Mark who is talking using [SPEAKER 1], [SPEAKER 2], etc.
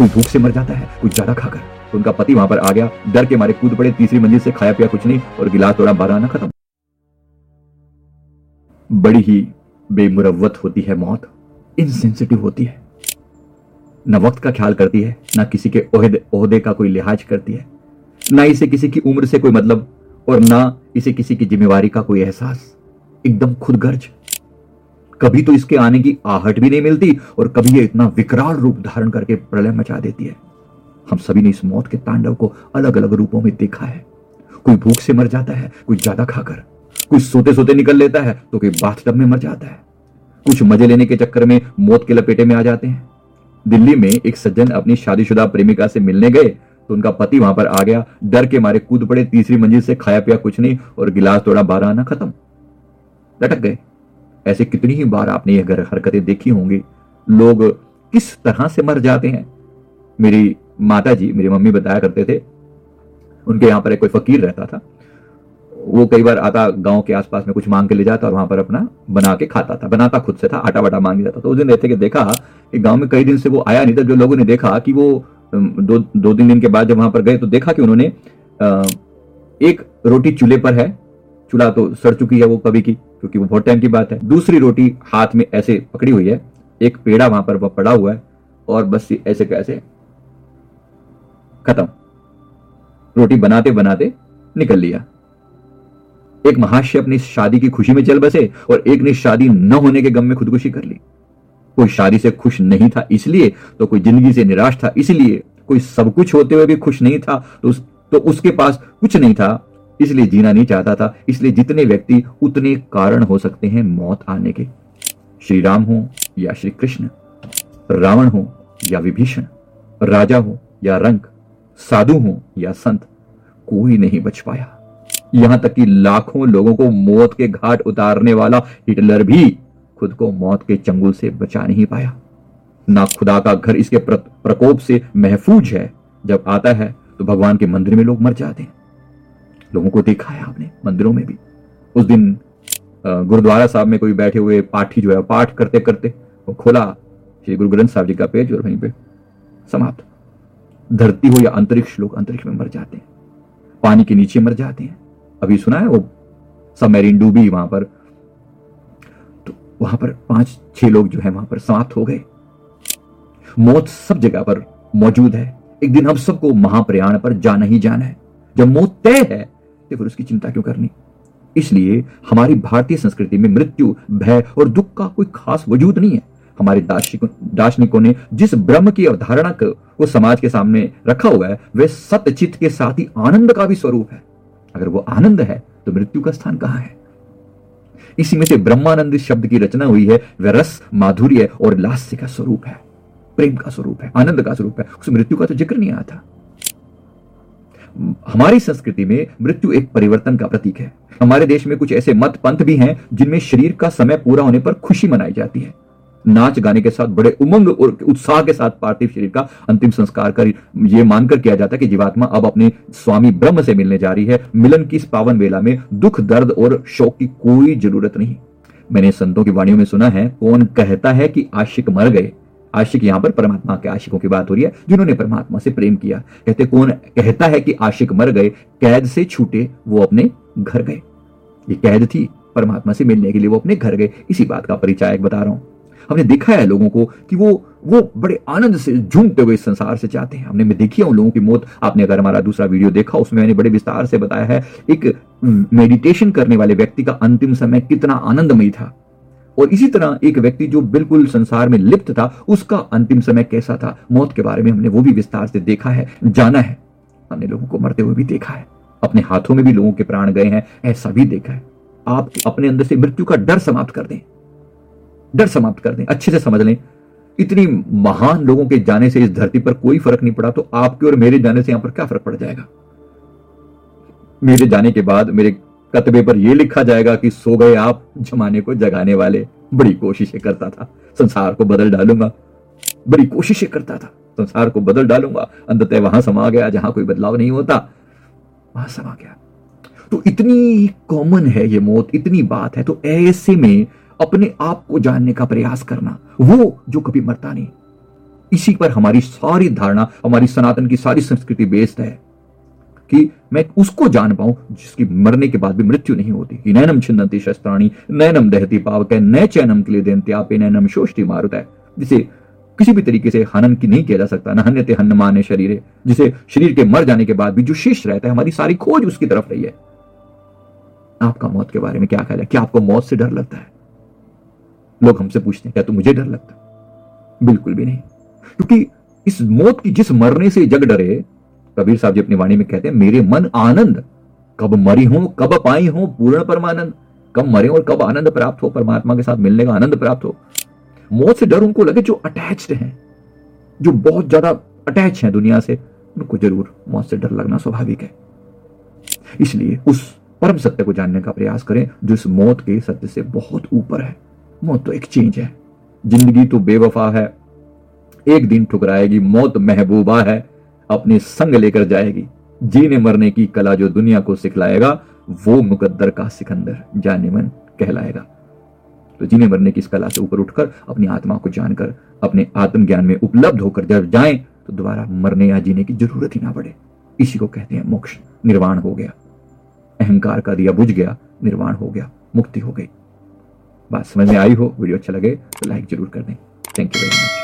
[SPEAKER 1] कोई भूख से मर जाता है, कुछ ज़्यादा खाकर। तो उनका पति वहाँ पर आ गया, डर के मारे कूद पड़े, तीसरी मंजिल से खाया पिया कुछ नहीं, और गिलास तोड़ा, बारह आना खत्म। बड़ी ही बेमुरवत होती है मौत। इनसेंसिटिव होती है। न वक्त का ख्याल करती है, ना किसी के ओहदे का कोई लिहाज करती है। ना इसे किसी की उम्र से कोई मतलब और ना इसे किसी की जिम्मेवारी का कोई एहसास। एकदम खुदगर्ज। कभी तो इसके आने की आहट भी नहीं मिलती और कभी ये इतना विकराल रूप धारण करके प्रलय मचा देती है। हम सभी ने इस मौत के तांडव को अलग अलग रूपों में देखा है। कोई भूख से मर जाता है, कोई ज़्यादा खाकर, कोई सोते सोते निकल लेता है तो कोई बाथटब में मर जाता है। कुछ मज़े लेने के चक्कर में मौत के लपेटे में आ जाते हैं। दिल्ली में एक सज्जन अपनी शादीशुदा प्रेमिका से मिलने गए तो उनका पति वहाँ पर आ गया, डर के मारे कूद पड़े, तीसरी मंजिल से खाया पिया कुछ नहीं और गिलास थोड़ा बारह आना खत्म। लटक गए। ऐसे कितनी ही बार आपने ये हरकतें देखी होंगी। लोग किस तरह से मर जाते हैं? मेरी माता जी मेरी मम्मी बताया करते थे, उनके यहाँ पर एक कोई फकीर रहता था। वो कई बार आता गाँव के आसपास में कुछ मांग के ले जाता और वहाँ पर अपना बना के खाता था, बनाता खुद से था, आटा वाटा मांग जाता तो उस दिन रहते कि देखा कि गाँव में कई दिन से वो आया नहीं था, जो लोगों ने देखा कि वो दो दो तीन दिन के बाद जब वहाँ पर गए तो देखा कि उन्होंने एक रोटी चूल्हे पर है चूल्हा तो सड़ चुकी है वो कभी की क्योंकि वो बहुत टाइम की बात है। दूसरी रोटी हाथ में ऐसे पकड़ी हुई है एक पेड़ा वहाँ पर पड़ा हुआ है और बस ऐसे कैसे खत्म। रोटी बनाते बनाते निकल लिया। एक महाशय अपनी शादी की खुशी में चल बसे और एक ने शादी न होने के गम में खुदकुशी कर ली। कोई शादी से खुश नहीं था इसलिए तो कोई ज़िंदगी से निराश था इसलिए कोई सब कुछ होते हुए भी खुश नहीं था तो, उस, तो उसके पास कुछ नहीं था। इसलिए जीना नहीं चाहता था। इसलिए जितने व्यक्ति उतने कारण हो सकते हैं मौत आने के। श्री राम हो या श्री कृष्ण रावण हो या विभीषण, राजा हो या रंग, साधु हो या संत, कोई नहीं बच पाया। यहाँ तक कि लाखों लोगों को मौत के घाट उतारने वाला हिटलर भी खुद को मौत के चंगुल से बचा नहीं पाया। ना खुदा का घर इसके प्रकोप से महफूज है। जब आता है तो भगवान के मंदिर में लोग मर जाते हैं। लोगों को देखा है आपने, मंदिरों में भी। उस दिन गुरुद्वारा साहब में कोई बैठे हुए पाठी जो है, पाठ करते करते वो खोला श्री गुरु ग्रंथ साहब जी का पेज और वहीं पे समाप्त। धरती हो या अंतरिक्ष, लोग अंतरिक्ष में मर जाते हैं। पानी के नीचे मर जाते हैं। अभी सुना है वो? सबमेरीन डूबी वहाँ पर। तो वहाँ पर पाँच, छह लोग जो है वहाँ पर समाप्त हो गए। मौत सब जगह पर मौजूद है। एक दिन हम सबको महाप्रयाण पर जाना ही जाना है। जब मौत तय है तो फिर उसकी चिंता क्यों करनी? इसलिए हमारी भारतीय संस्कृति में मृत्यु, भय और दुख का कोई खास वजूद नहीं है। हमारे दार्शनिकों ने जिस ब्रह्म की अवधारणा को समाज के सामने रखा हुआ है, वह सत्यचित के साथ ही आनंद का भी स्वरूप है। अगर वो आनंद है तो मृत्यु का स्थान कहाँ है? इसी में से ब्रह्मानंद शब्द की रचना हुई है, वह रस, माधुर्य और लास्य का स्वरूप है, प्रेम का स्वरूप है, आनंद का स्वरूप है। उस मृत्यु का तो ज़िक्र नहीं आता हमारी संस्कृति में मृत्यु एक परिवर्तन का प्रतीक है। हमारे देश में कुछ ऐसे मत पंथ भी हैं जिनमें शरीर का समय पूरा होने पर खुशी मनाई जाती है। नाच गाने के साथ बड़े उमंग और उत्साह के साथ पार्थिव शरीर का अंतिम संस्कार कर यह मानकर किया जाता है कि जीवात्मा अब अपने स्वामी ब्रह्म से मिलने जा रही है। मिलन की इस पावन वेला में दुख, दर्द और शोक की कोई ज़रूरत नहीं। मैंने संतों की वाणियों में सुना है, कौन कहता है कि आशिक मर गए। आशिक यहाँ पर परमात्मा के आशिकों की बात हो रही है, जिन्होंने परमात्मा से प्रेम किया। कहते, कौन कहता है कि आशिक मर गए, कैद से छूटे, वो अपने घर गए। ये कैद थी, परमात्मा से मिलने के लिए वो अपने घर गए। इसी बात का परिचय बता रहा हूँ। हमने देखा है लोगों को कि वो वो बड़े आनंद से झूमते हुए संसार से चाहते हैं। हमने देखी है उन लोगों की मौत। आपने अगर हमारा दूसरा वीडियो देखा, उसमें मैंने बड़े विस्तार से बताया है, एक, मेडिटेशन करने वाले व्यक्ति का अंतिम समय कितना आनंदमय था। और इसी तरह एक व्यक्ति जो बिल्कुल संसार में लिप्त था, उसका अंतिम समय कैसा था? मौत के बारे में हमने वो भी विस्तार से देखा है, जाना है। हमने लोगों को मरते हुए भी देखा है। अपने हाथों में भी लोगों के प्राण गए हैं, ऐसा भी देखा है। आप अपने अंदर से मृत्यु का डर समाप्त कर दें। डर समाप्त कर दें, अच्छे से समझ लें। इतनी महान लोगों के जाने से इस धरती पर कोई फ़र्क नहीं पड़ा तो आपके और मेरे जाने से यहाँ पर क्या फ़र्क पड़ जाएगा? मेरे जाने के बाद मेरे कतबे पर यह लिखा जाएगा कि सो गए आप, जमाने को जगाने वाले। बड़ी कोशिशें करता था। संसार को बदल डालूँगा। बड़ी कोशिशें करता था। संसार को बदल डालूँगा। अंततः वहाँ समा गया, जहाँ कोई बदलाव नहीं होता। वहाँ समा गया। तो इतनी कॉमन है ये मौत, इतनी बात है। तो ऐसे में अपने आप को जानने का प्रयास करना, वो जो कभी मरता नहीं। इसी पर हमारी सारी धारणा, हमारी सनातन की सारी संस्कृति बेस्ड है। कि मैं उसको जान पाऊँ जिसकी मरने के बाद भी मृत्यु नहीं होती। कि नैनम छिन्नति शस्त्राणी, नैनम दहती पावक नय चैनम के लिए देनत्यापे नैनम शोष्टि मारुत है। जिसे किसी भी तरीके से हनन की नहीं किया जा सकता, न हन्यते हन्न माने शरीर। जिसे शरीर के मर जाने के बाद भी जो शेष रहता है, हमारी सारी खोज उसकी तरफ़ रही है। आपका मौत के बारे में क्या ख्याल है? क्या आपको मौत से डर लगता है? लोग हमसे पूछते हैं, क्या तो मुझे डर लगता है? बिल्कुल भी नहीं। क्योंकि इस मौत की जिस मरने से जग डरे कबीर साहब जी अपनी वाणी में कहते हैं, मेरे मन आनंद, कब मरी हो, कब पाई हो पूर्ण परमानंद, कब मरे और कब आनंद प्राप्त हो, परमात्मा के साथ मिलने का आनंद प्राप्त हो। मौत से डर उनको लगे जो अटैच्ड हैं, जो बहुत ज़्यादा अटैच हैं दुनिया से, उनको ज़रूर मौत से डर लगना स्वाभाविक है। इसलिए उस परम सत्य को जानने का प्रयास करें, जो इस मौत के सत्य से बहुत ऊपर है। मौत तो एक चेंज है, ज़िंदगी तो बेवफा है, एक दिन ठुकराएगी, मौत महबूबा है। अपने संग लेकर जाएगी। जीने मरने की कला जो दुनिया को सिखलाएगा, वो मुकद्दर का सिकंदर, जाने मन कहलाएगा। तो जीने मरने की इस कला से ऊपर उठकर, अपनी आत्मा को जानकर, अपने आत्मज्ञान में उपलब्ध होकर जब जाए तो दोबारा मरने या जीने की ज़रूरत ही ना पड़े। इसी को कहते हैं मोक्ष, निर्वाण हो गया। अहंकार का दिया बुझ गया, निर्वाण हो गया, मुक्ति हो गई। बात समझ में आई हो, वीडियो अच्छा लगे तो लाइक ज़रूर कर दें। Thank you very much